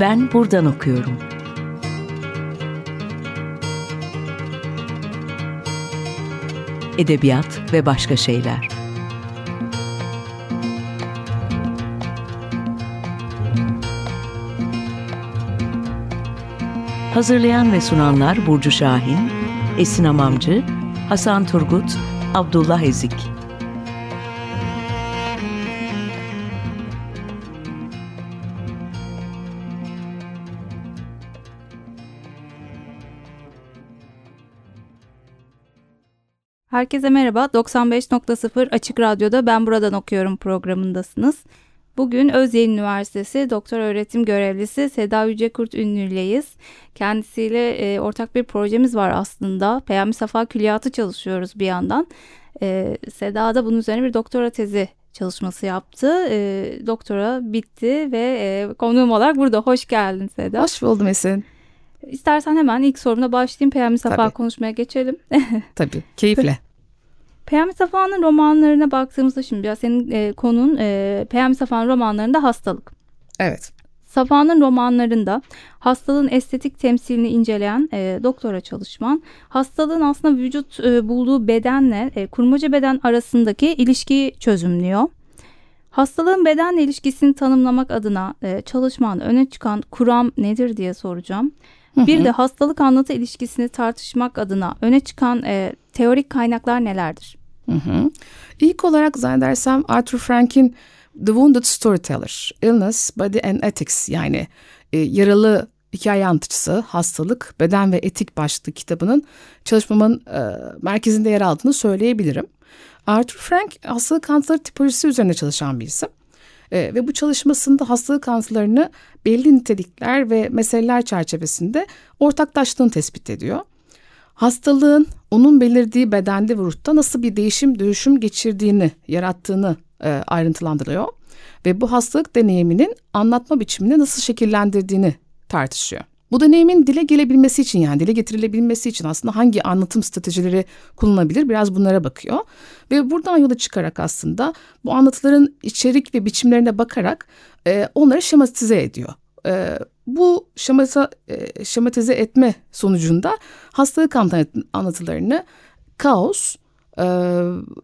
Ben buradan okuyorum. Edebiyat ve başka şeyler. Hazırlayan ve sunanlar Burcu Şahin, Esin Amamcı, Hasan Turgut, Abdullah Ezik. Herkese merhaba. 95.0 Açık Radyo'da Ben Buradan Okuyorum programındasınız. Bugün Özyeğin Üniversitesi Doktor Öğretim Görevlisi Seda Yücekurt Ünlü'yleyiz. Kendisiyle e, ortak bir projemiz var aslında. Peyami Safa Külliyatı çalışıyoruz bir yandan. E, Seda da bunun üzerine bir doktora tezi çalışması yaptı. E, doktora bitti ve e, konuğum olarak burada. Hoş geldin Seda. Hoş buldum Esin. İstersen hemen ilk sorumla başlayayım. Peyami Safa Tabii. konuşmaya geçelim. Tabii, keyifle. Peyami Safa'nın romanlarına baktığımızda şimdi biraz senin e, konun e, Peyami Safa'nın romanlarında hastalık. Evet. Safa'nın romanlarında hastalığın estetik temsilini inceleyen e, doktora çalışman hastalığın aslında vücut e, bulduğu bedenle e, kurmaca beden arasındaki ilişkiyi çözümlüyor. Hastalığın bedenle ilişkisini tanımlamak adına e, çalışman öne çıkan kuram nedir diye soracağım. Hı hı. Bir de hastalık anlatı ilişkisini tartışmak adına öne çıkan e, teorik kaynaklar nelerdir? Hı hı. İlk olarak zannedersem Arthur Frank'in The Wounded Storyteller, Illness, Body and Ethics yani e, yaralı hikaye anlatıcısı, hastalık, beden ve etik başlıklı kitabının çalışmamın e, merkezinde yer aldığını söyleyebilirim. Arthur Frank hastalık anlatıları tipolojisi üzerine çalışan bir isim. E, ve bu çalışmasında hastalık anlatılarını belli nitelikler ve meseleler çerçevesinde ortaklaştığını tespit ediyor hastalığın onun belirdiği bedende ve ruhta nasıl bir değişim dönüşüm geçirdiğini, yarattığını e, ayrıntılandırıyor. Ve bu hastalık deneyiminin anlatma biçimini nasıl şekillendirdiğini tartışıyor. Bu deneyimin dile gelebilmesi için yani dile getirilebilmesi için aslında hangi anlatım stratejileri kullanılabilir biraz bunlara bakıyor. Ve buradan yola çıkarak aslında bu anlatıların içerik ve biçimlerine bakarak e, onları şematize ediyor. E, bu şemata, e, şematize etme sonucunda hastalık anlatılarını kaos, e,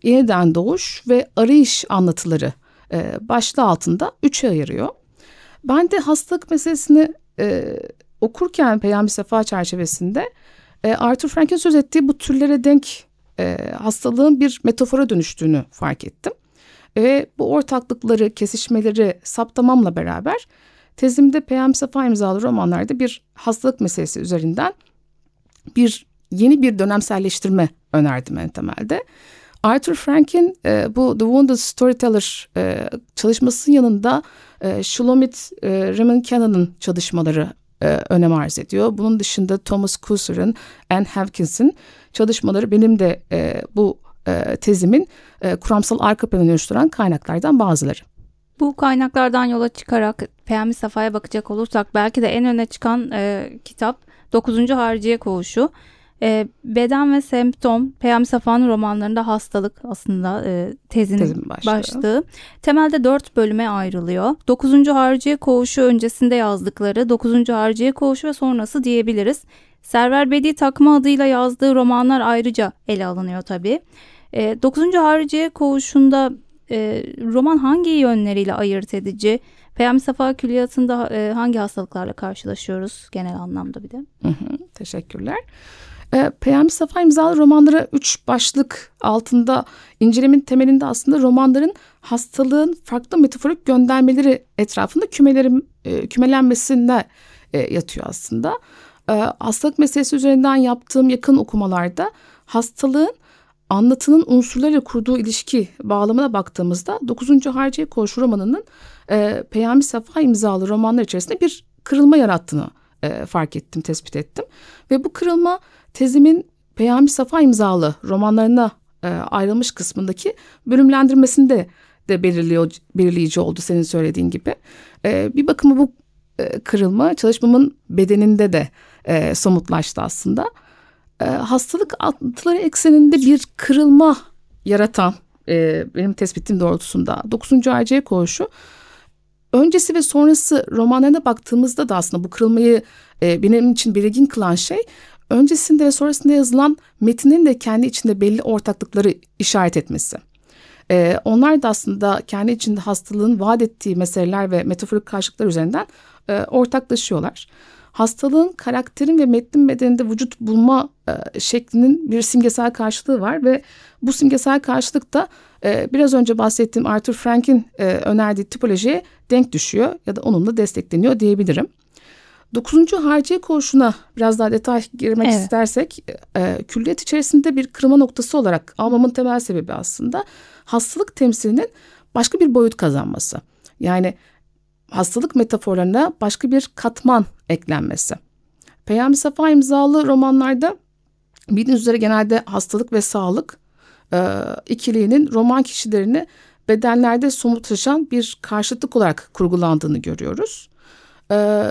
yeniden doğuş ve arayış anlatıları e, başlığı altında üçe ayırıyor. Ben de hastalık meselesini e, okurken Peyami Sefa çerçevesinde e, Arthur Frank'in söz ettiği bu türlere denk e, hastalığın bir metafora dönüştüğünü fark ettim. Ve bu ortaklıkları, kesişmeleri saptamamla beraber Tezimde Peyami Safa imzalı romanlarda bir hastalık meselesi üzerinden bir yeni bir dönemselleştirme önerdim en temelde. Arthur Frank'in e, bu The Wounded Storyteller e, çalışmasının yanında e, Shulamit e, Raymond Cannon'ın çalışmaları e, önem arz ediyor. Bunun dışında Thomas Kusser'ın, Anne Hawkins'in çalışmaları benim de e, bu e, tezimin e, kuramsal arka planını oluşturan kaynaklardan bazıları. Bu kaynaklardan yola çıkarak Peyami Safa'ya bakacak olursak belki de en öne çıkan e, kitap 9. Harciye Koğuşu. E, beden ve semptom Peyami Safa'nın romanlarında hastalık aslında e, tezinin Tezin başlığı. Temelde dört bölüme ayrılıyor. 9. Harciye Koğuşu öncesinde yazdıkları 9. Harciye Koğuşu ve sonrası diyebiliriz. Server Bedi takma adıyla yazdığı romanlar ayrıca ele alınıyor tabii. E, 9. Harciye Koğuşu'nda e, roman hangi yönleriyle ayırt edici? Peyami Safa Külliyatı'nda e, hangi hastalıklarla karşılaşıyoruz genel anlamda bir de? Hı hı, teşekkürler. E, Peyami Safa imzalı romanları üç başlık altında incelemin temelinde aslında romanların hastalığın farklı metaforik göndermeleri etrafında kümelerin e, kümelenmesinde e, yatıyor aslında. E, hastalık meselesi üzerinden yaptığım yakın okumalarda hastalığın anlatının unsurlarıyla kurduğu ilişki bağlamına baktığımızda 9. Harciye Koğuş romanının e, Peyami Safa imzalı romanlar içerisinde bir kırılma yarattığını e, fark ettim, tespit ettim. Ve bu kırılma tezimin Peyami Safa imzalı romanlarına e, ayrılmış kısmındaki bölümlendirmesinde de belirliyor, belirleyici oldu senin söylediğin gibi. E, bir bakıma bu e, kırılma çalışmamın bedeninde de e, somutlaştı aslında e, hastalık atları ekseninde bir kırılma yaratan e, benim tespitim doğrultusunda 9. AC koğuşu öncesi ve sonrası romanlarına baktığımızda da aslında bu kırılmayı e, benim için belirgin kılan şey öncesinde ve sonrasında yazılan metinin de kendi içinde belli ortaklıkları işaret etmesi. E, onlar da aslında kendi içinde hastalığın vaat ettiği meseleler ve metaforik karşılıklar üzerinden e, ortaklaşıyorlar. Hastalığın karakterin ve metnin bedeninde vücut bulma e, şeklinin bir simgesel karşılığı var ve bu simgesel karşılık da e, biraz önce bahsettiğim Arthur Frank'in e, önerdiği tipolojiye denk düşüyor ya da onunla destekleniyor diyebilirim. Dokuzuncu harciye koğuşuna biraz daha detay girmek evet. istersek e, külliyet içerisinde bir kırma noktası olarak almamın temel sebebi aslında hastalık temsilinin başka bir boyut kazanması. Yani hastalık metaforlarına başka bir katman eklenmesi. Peyami Safa imzalı romanlarda bildiğiniz üzere genelde hastalık ve sağlık e, ikiliğinin roman kişilerini bedenlerde somutlaşan bir karşıtlık olarak kurgulandığını görüyoruz. E,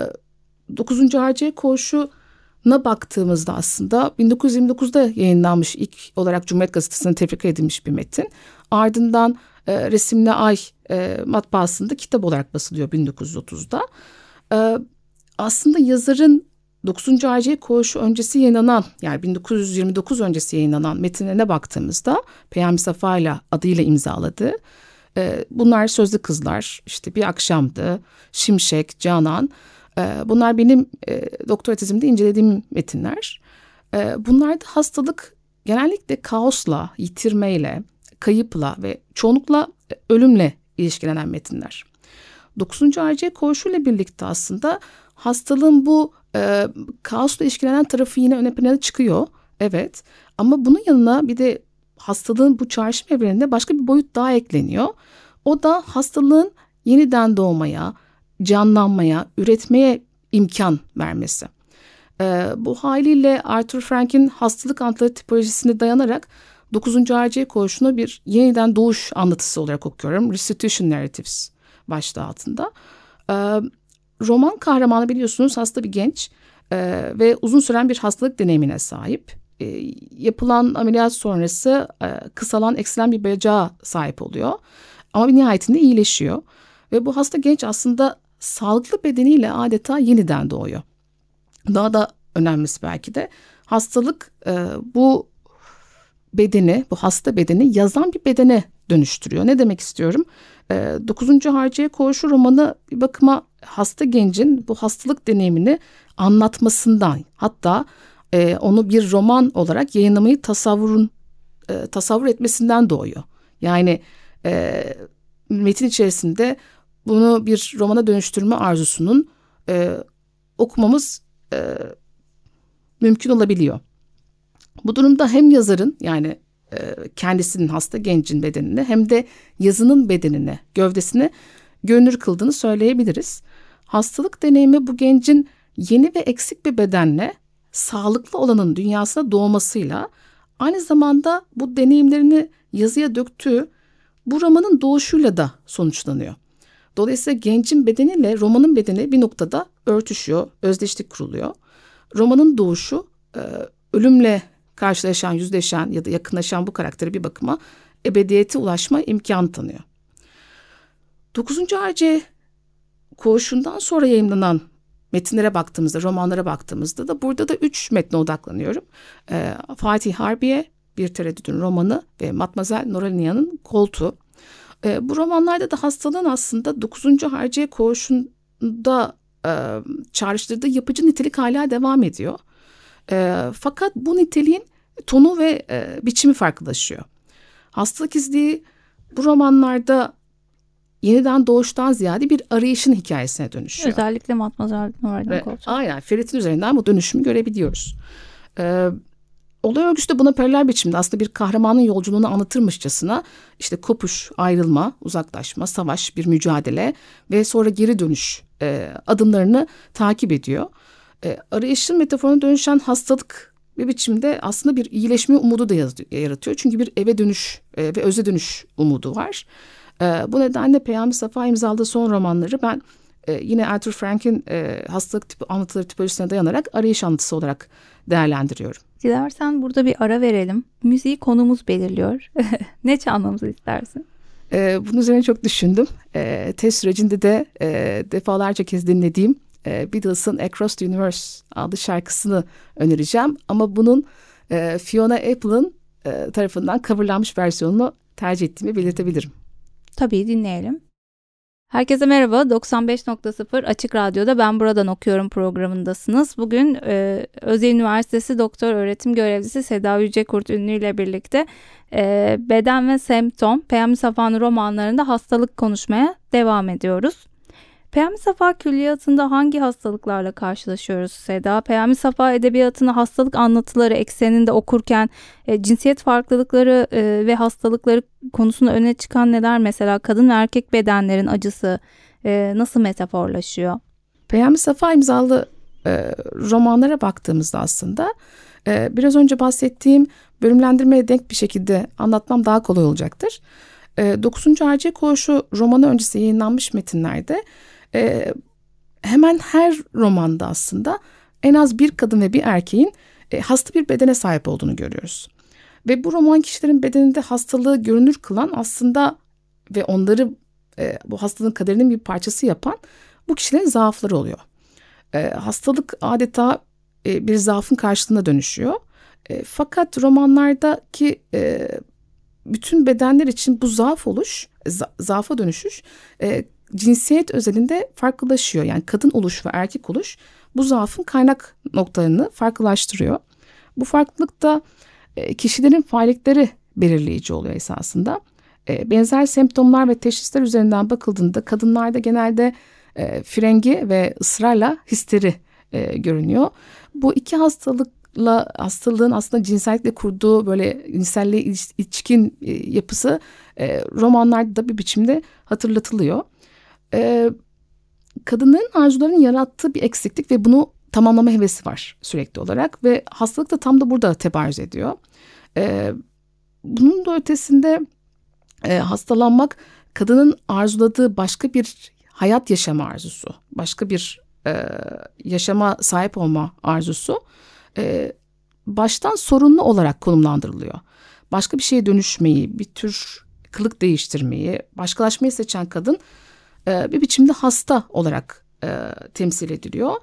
9. Harciye Koğuşu'na baktığımızda aslında 1929'da yayınlanmış ilk olarak Cumhuriyet Gazetesi'ne tefrika edilmiş bir metin. Ardından e, Resimli Ay e, matbaasında kitap olarak basılıyor 1930'da. E, aslında yazarın 9. Harciye Koğuşu öncesi yayınlanan yani 1929 öncesi yayınlanan metinlerine baktığımızda Peyami Safa ile adıyla imzaladı. E, bunlar Sözlü Kızlar, işte Bir Akşamdı, Şimşek, Canan. E, bunlar benim e, doktora tezimde incelediğim metinler. E, bunlarda hastalık genellikle kaosla, yitirmeyle, kayıpla ve çoğunlukla ölümle ilişkilenen metinler. 9. RC koğuşuyla birlikte aslında hastalığın bu e, kaosla ilişkilenen tarafı yine öne plana çıkıyor. Evet ama bunun yanına bir de hastalığın bu çağrışım evreninde başka bir boyut daha ekleniyor. O da hastalığın yeniden doğmaya, canlanmaya, üretmeye imkan vermesi. Ee, bu haliyle Arthur Frank'in hastalık anıtları tipolojisine dayanarak 9. RC koğuşunu bir yeniden doğuş anlatısı olarak okuyorum. Restitution Narratives başlığı altında. Ee, roman kahramanı biliyorsunuz hasta bir genç e, ve uzun süren bir hastalık deneyimine sahip. E, yapılan ameliyat sonrası e, kısalan eksilen bir bacağa sahip oluyor. Ama bir nihayetinde iyileşiyor. Ve bu hasta genç aslında sağlıklı bedeniyle adeta yeniden doğuyor. Daha da önemlisi belki de hastalık e, bu bedeni, bu hasta bedeni yazan bir bedene dönüştürüyor. Ne demek istiyorum? E, 9. Harciye Koğuşu romanı bir bakıma hasta gencin bu hastalık deneyimini anlatmasından hatta e, onu bir roman olarak yayınlamayı tasavvurun e, tasavvur etmesinden doğuyor. Yani e, metin içerisinde bunu bir romana dönüştürme arzusunun e, okumamız e, mümkün olabiliyor. Bu durumda hem yazarın yani e, kendisinin hasta gencin bedenini hem de yazının bedenini, gövdesini görünür kıldığını söyleyebiliriz. Hastalık deneyimi bu gencin yeni ve eksik bir bedenle sağlıklı olanın dünyasına doğmasıyla aynı zamanda bu deneyimlerini yazıya döktüğü bu romanın doğuşuyla da sonuçlanıyor. Dolayısıyla gencin bedeniyle romanın bedeni bir noktada örtüşüyor, özdeşlik kuruluyor. Romanın doğuşu e, ölümle karşılaşan, yüzleşen ya da yakınlaşan bu karaktere bir bakıma ebediyete ulaşma imkanı tanıyor. 9. AC koğuşundan sonra yayınlanan metinlere baktığımızda, romanlara baktığımızda da burada da üç metne odaklanıyorum. Ee, Fatih Harbiye, Bir Tereddütün romanı ve Matmazel Noralinia'nın Koltuğu. Ee, bu romanlarda da hastalığın aslında 9. Harciye koğuşunda e, çağrıştırdığı yapıcı nitelik hala devam ediyor. E, fakat bu niteliğin tonu ve e, biçimi farklılaşıyor. Hastalık izliği bu romanlarda yeniden doğuştan ziyade bir arayışın hikayesine dönüşüyor. Özellikle Matmazel Nuray Aynen Ferit'in üzerinden bu dönüşümü görebiliyoruz. Ee, olay örgüsü de buna paralel biçimde aslında bir kahramanın yolculuğunu anlatırmışçasına işte kopuş, ayrılma, uzaklaşma, savaş, bir mücadele ve sonra geri dönüş e, adımlarını takip ediyor. E, arayışın metaforuna dönüşen hastalık bir biçimde aslında bir iyileşme umudu da yaratıyor. Çünkü bir eve dönüş e, ve öze dönüş umudu var. E, bu nedenle Peyami Safa imzaladığı son romanları ben e, yine Arthur Frank'in e, hastalık tipi, anlatıları tipolojisine dayanarak arayış anlatısı olarak değerlendiriyorum. Dilersen burada bir ara verelim. Müziği konumuz belirliyor. ne çalmamızı istersin? E, bunun üzerine çok düşündüm. E, test sürecinde de e, defalarca kez dinlediğim e, Beatles'ın Across the Universe adlı şarkısını önereceğim. Ama bunun e, Fiona Apple'ın e, tarafından coverlanmış versiyonunu tercih ettiğimi belirtebilirim. Tabii dinleyelim. Herkese merhaba. 95.0 Açık Radyo'da Ben Buradan Okuyorum programındasınız. Bugün e, Özyeğin Üniversitesi Doktor Öğretim Görevlisi Seda Yücekurt Ünlü ile birlikte e, Beden ve Semptom, Peyami Safa'nın romanlarında hastalık konuşmaya devam ediyoruz. Peyami Safa külliyatında hangi hastalıklarla karşılaşıyoruz Seda? Peyami Safa edebiyatını hastalık anlatıları ekseninde okurken e, cinsiyet farklılıkları e, ve hastalıkları konusunda öne çıkan neler mesela kadın ve erkek bedenlerin acısı e, nasıl metaforlaşıyor? Peyami Safa imzalı e, romanlara baktığımızda aslında e, biraz önce bahsettiğim bölümlendirmeye denk bir şekilde anlatmam daha kolay olacaktır. E, 9. Harcı Koğuşu romanı öncesi yayınlanmış metinlerde e, hemen her romanda aslında en az bir kadın ve bir erkeğin e, hasta bir bedene sahip olduğunu görüyoruz. Ve bu roman kişilerin bedeninde hastalığı görünür kılan aslında ve onları e, bu hastalığın kaderinin bir parçası yapan bu kişilerin zaafları oluyor. E, hastalık adeta e, bir zaafın karşılığına dönüşüyor. E, fakat romanlardaki e, bütün bedenler için bu zaaf oluş, za, zaafa dönüşüş e, cinsiyet özelinde farklılaşıyor. Yani kadın oluş ve erkek oluş bu zaafın kaynak noktalarını farklılaştırıyor. Bu farklılık da e, kişilerin faaliyetleri belirleyici oluyor esasında. E, benzer semptomlar ve teşhisler üzerinden bakıldığında kadınlarda genelde e, frengi ve ısrarla histeri görünüyor. Bu iki hastalıkla hastalığın aslında cinsellikle kurduğu böyle cinselliğe içkin yapısı romanlarda da bir biçimde hatırlatılıyor e, kadınların arzularının yarattığı bir eksiklik ve bunu tamamlama hevesi var sürekli olarak ve hastalık da tam da burada tebarüz ediyor. E, bunun da ötesinde e, hastalanmak kadının arzuladığı başka bir hayat yaşama arzusu, başka bir e, yaşama sahip olma arzusu e, baştan sorunlu olarak konumlandırılıyor. Başka bir şeye dönüşmeyi, bir tür kılık değiştirmeyi, başkalaşmayı seçen kadın e, bir biçimde hasta olarak e, temsil ediliyor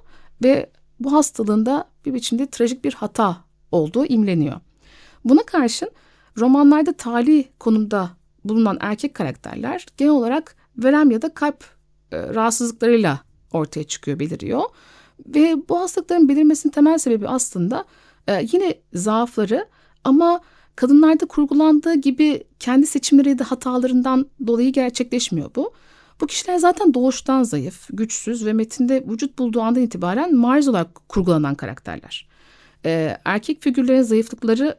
ve bu hastalığında bir biçimde trajik bir hata olduğu imleniyor. Buna karşın romanlarda tali konumda bulunan erkek karakterler genel olarak verem ya da kalp e, rahatsızlıklarıyla ortaya çıkıyor, beliriyor. Ve bu hastalıkların belirmesinin temel sebebi aslında e, yine zaafları ama kadınlarda kurgulandığı gibi kendi seçimleri da hatalarından dolayı gerçekleşmiyor bu. Bu kişiler zaten doğuştan zayıf, güçsüz ve metinde vücut bulduğu andan itibaren mariz olarak kurgulanan karakterler. Ee, erkek figürlerin zayıflıkları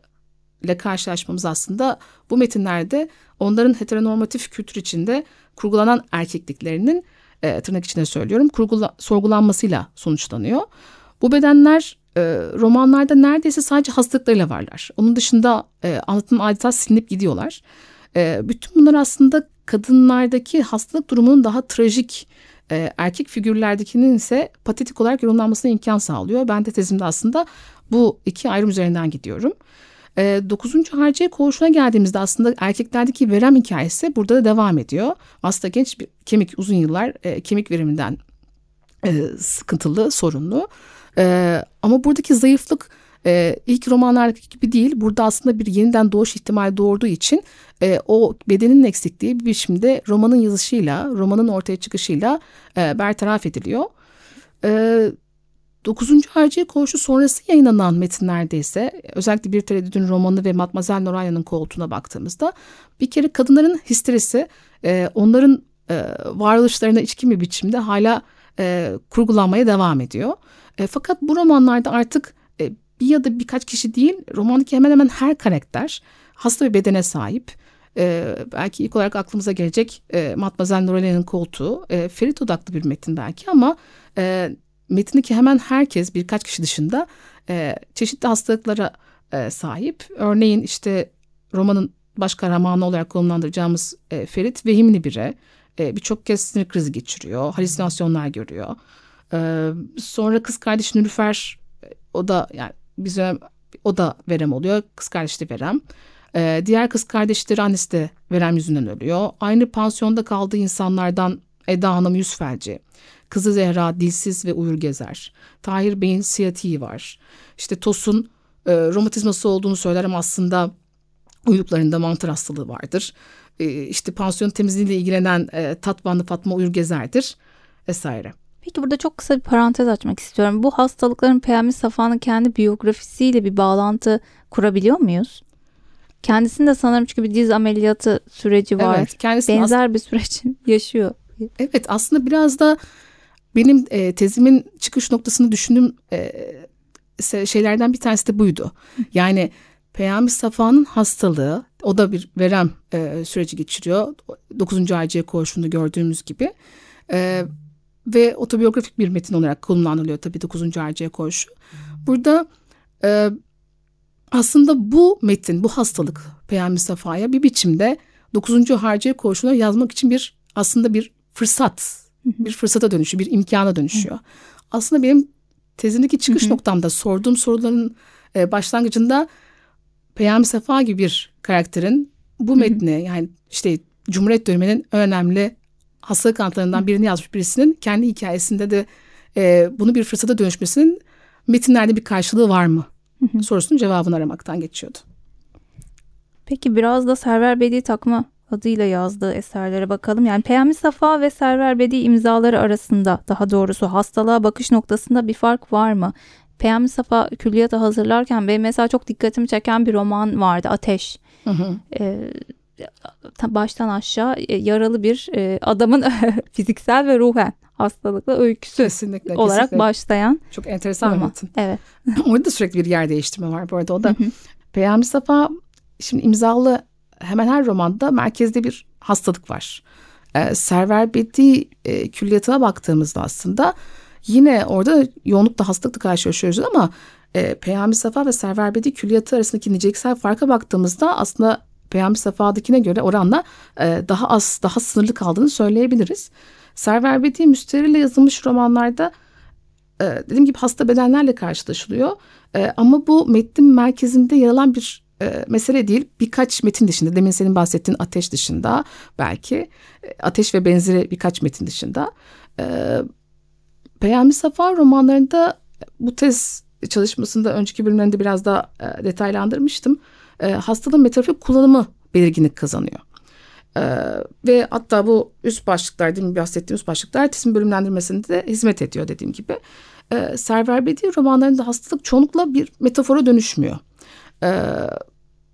ile karşılaşmamız aslında bu metinlerde onların heteronormatif kültür içinde kurgulanan erkekliklerinin e, tırnak içinde söylüyorum kurgula, sorgulanmasıyla sonuçlanıyor. Bu bedenler e, romanlarda neredeyse sadece hastalıklarıyla varlar. Onun dışında e, anlatım adeta silinip gidiyorlar. E, bütün bunlar aslında kadınlardaki hastalık durumunun daha trajik, e, erkek figürlerdekinin ise patetik olarak yorumlanmasına imkan sağlıyor. Ben de tezimde aslında bu iki ayrım üzerinden gidiyorum. E, 9. harciye koğuşuna geldiğimizde aslında erkeklerdeki verem hikayesi burada da devam ediyor. Aslında genç bir kemik uzun yıllar e, kemik veriminden e, sıkıntılı, sorunlu. E, ama buradaki zayıflık e, ilk romanlardaki gibi değil. Burada aslında bir yeniden doğuş ihtimali doğurduğu için e, o bedenin eksikliği bir biçimde romanın yazışıyla, romanın ortaya çıkışıyla e, bertaraf ediliyor. E, 9. Harciye Koğuşu sonrası yayınlanan metinlerde ise özellikle Bir Tereddüdün romanı ve Matmazel Noranya'nın koltuğuna baktığımızda bir kere kadınların histerisi e, onların e, varoluşlarına içkin bir biçimde hala e, kurgulanmaya devam ediyor. E, fakat bu romanlarda artık bir ya da birkaç kişi değil romandaki hemen hemen her karakter hasta bir bedene sahip. Ee, belki ilk olarak aklımıza gelecek e, Matmazel Nurelli'nin koltuğu e, Ferit odaklı bir metin belki ama e, metindeki hemen herkes birkaç kişi dışında e, çeşitli hastalıklara e, sahip. Örneğin işte romanın baş kahramanı olarak konumlandıracağımız e, Ferit vehimli biri. E, Birçok kez sinir krizi geçiriyor, halüsinasyonlar görüyor. E, sonra kız kardeşi Nülüfer e, o da yani bize o da verem oluyor. Kız kardeşi de verem. E, diğer kız kardeşleri annesi de verem yüzünden ölüyor. Aynı pansiyonda kaldığı insanlardan Eda Hanım yüz felci. Kızı Zehra dilsiz ve uyur gezer. Tahir Bey'in siyatiği var. İşte Tosun e, romatizması olduğunu söyler ama aslında uyluklarında mantar hastalığı vardır. E, işte pansiyon temizliğiyle ilgilenen e, Tatvanlı Fatma Uyur Gezer'dir vesaire. Peki burada çok kısa bir parantez açmak istiyorum. Bu hastalıkların Peyami Safa'nın kendi biyografisiyle bir bağlantı kurabiliyor muyuz? Kendisinde sanırım çünkü bir diz ameliyatı süreci var. Evet, kendisi Benzer bir süreç yaşıyor. Evet aslında biraz da benim e, tezimin çıkış noktasını düşündüğüm e, şeylerden bir tanesi de buydu. Yani Peyami Safa'nın hastalığı o da bir verem e, süreci geçiriyor. 9. AC koğuşunda gördüğümüz gibi. E, ve otobiyografik bir metin olarak kullanılıyor tabii 9. AC koğuşu. Burada e, aslında bu metin, bu hastalık Peyami Safa'ya bir biçimde 9. Harciye koğuşuna yazmak için bir aslında bir fırsat, bir fırsata dönüşüyor, bir imkana dönüşüyor. Aslında benim tezindeki çıkış noktamda sorduğum soruların e, başlangıcında Peyami Safa gibi bir karakterin bu metni yani işte Cumhuriyet döneminin önemli hastalık kanıtlarından birini yazmış birisinin kendi hikayesinde de e, bunu bir fırsata dönüşmesinin metinlerde bir karşılığı var mı? Sorusunun cevabını aramaktan geçiyordu. Peki biraz da Server Bedi takma adıyla yazdığı eserlere bakalım. Yani Peyami Safa ve Server Bedi imzaları arasında daha doğrusu hastalığa bakış noktasında bir fark var mı? Peyami Safa külliyatı hazırlarken benim mesela çok dikkatimi çeken bir roman vardı Ateş. Hı hı. Ee, baştan aşağı e, yaralı bir e, adamın fiziksel ve ruhen hastalıkla öyküsü kesinlikle, olarak kesinlikle. başlayan. Çok enteresan bir metin. Evet. Orada da sürekli bir yer değiştirme var bu arada. O da Peyami Safa şimdi imzalı hemen her romanda merkezde bir hastalık var. Ee, Server Bedi e, külliyatına baktığımızda aslında yine orada yoğunlukla hastalıkla karşılaşıyoruz ama e, Peyami Safa ve Server Bedi külliyatı arasındaki niceliksel farka baktığımızda aslında Peyami Safa'dakine göre oranla e, daha az, daha sınırlı kaldığını söyleyebiliriz. Server Bedi müsteriyle yazılmış romanlarda e, dediğim gibi hasta bedenlerle karşılaşılıyor. E, ama bu metnin merkezinde yer alan bir e, mesele değil. Birkaç metin dışında, demin senin bahsettiğin ateş dışında belki, e, ateş ve benzeri birkaç metin dışında. E, Peyami Safa romanlarında bu tez çalışmasında önceki bölümlerinde biraz daha e, detaylandırmıştım. E, hastalığın metafik kullanımı belirginlik kazanıyor. Ee, ve hatta bu üst başlıklar, değil mi bahsettiğim üst başlıklar tizim bölümlendirmesinde de hizmet ediyor dediğim gibi. Ee, Server Bedi romanlarında hastalık çoğunlukla bir metafora dönüşmüyor. Ee,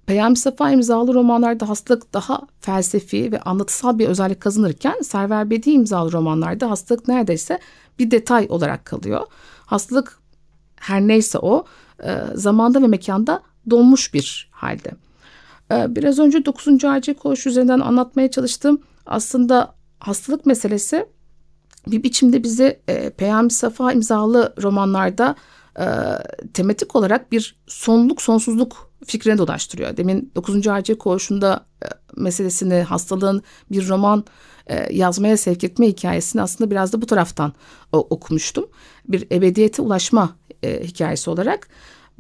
Peyami Safa imzalı romanlarda hastalık daha felsefi ve anlatısal bir özellik kazanırken Server Bedi imzalı romanlarda hastalık neredeyse bir detay olarak kalıyor. Hastalık her neyse o e, zamanda ve mekanda donmuş bir halde. E, biraz önce 9. acil koğuş üzerinden anlatmaya çalıştım. Aslında hastalık meselesi bir biçimde bizi e, Peyami Safa imzalı romanlarda e, tematik olarak bir sonluk sonsuzluk fikrine dolaştırıyor. Demin 9. acil koğuşunda e, meselesini hastalığın bir roman e, yazmaya sevk etme hikayesini aslında biraz da bu taraftan o, okumuştum. Bir ebediyete ulaşma e, hikayesi olarak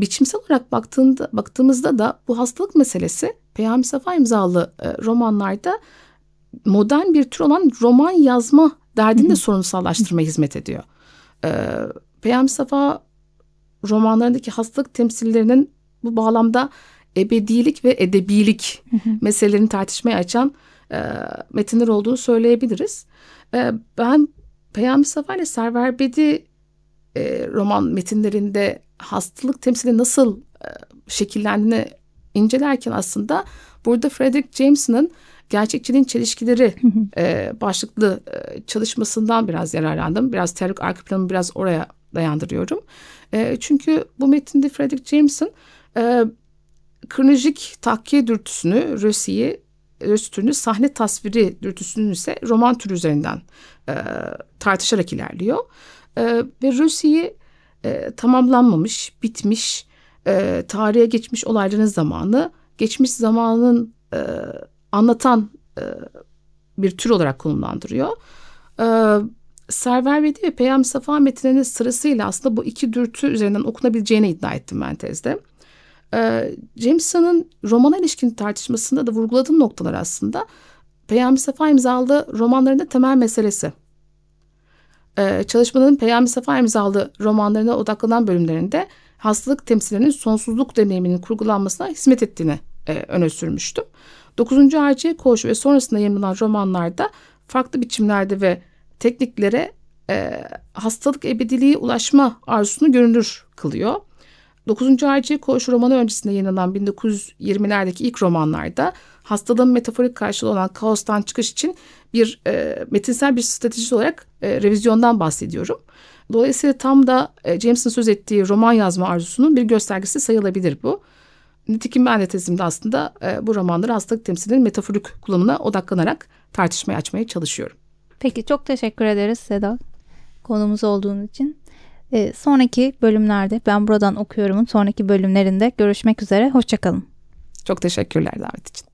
biçimsel olarak baktığında, baktığımızda da bu hastalık meselesi Peyami Safa imzalı e, romanlarda modern bir tür olan roman yazma derdini de sorunsallaştırmaya hizmet ediyor. E, Peyami Safa romanlarındaki hastalık temsillerinin bu bağlamda ebedilik ve edebilik meselelerini tartışmaya açan e, metinler olduğunu söyleyebiliriz. E, ben Peyami Safa ile Server Bedi e, roman metinlerinde hastalık temsili nasıl e, şekillendiğini incelerken aslında burada Frederick Jameson'ın gerçekçiliğin çelişkileri e, başlıklı e, çalışmasından biraz yararlandım. Biraz teorik arka planımı biraz oraya dayandırıyorum. E, çünkü bu metinde Frederick Jameson e, kronolojik takkiye dürtüsünü, Rösi'yi, Rösi türünü sahne tasviri dürtüsünü ise roman türü üzerinden e, tartışarak ilerliyor. E, ve Rösi'yi e, tamamlanmamış, bitmiş, e, tarihe geçmiş olayların zamanı, geçmiş zamanın e, anlatan e, bir tür olarak konumlandırıyor. E, Server Vedi ve Peyami Safa metinlerinin sırasıyla aslında bu iki dürtü üzerinden okunabileceğini iddia ettim ben tezde. E, Jameson'ın romana ilişkin tartışmasında da vurguladığım noktalar aslında Peyami Safa imzalı romanlarında temel meselesi. Ee, çalışmanın Peyami Safa imzalı romanlarına odaklanan bölümlerinde hastalık temsillerinin sonsuzluk deneyiminin kurgulanmasına hizmet ettiğini e, öne sürmüştüm. 9. Harciye Koğuşu ve sonrasında yayınlanan romanlarda farklı biçimlerde ve tekniklere e, hastalık ebediliği ulaşma arzusunu görünür kılıyor. 9. Harciye Koğuşu romanı öncesinde yayınlanan 1920'lerdeki ilk romanlarda hastalığın metaforik karşılığı olan kaostan çıkış için bir e, metinsel bir strateji olarak e, revizyondan bahsediyorum. Dolayısıyla tam da e, James'in söz ettiği roman yazma arzusunun bir göstergesi sayılabilir bu. Nitekim ben de tezimde aslında e, bu romanları hastalık temsilinin metaforik kullanımına odaklanarak tartışmaya açmaya çalışıyorum. Peki çok teşekkür ederiz Seda konumuz olduğun için. Ee, sonraki bölümlerde ben buradan okuyorumun sonraki bölümlerinde görüşmek üzere. Hoşçakalın. Çok teşekkürler davet için.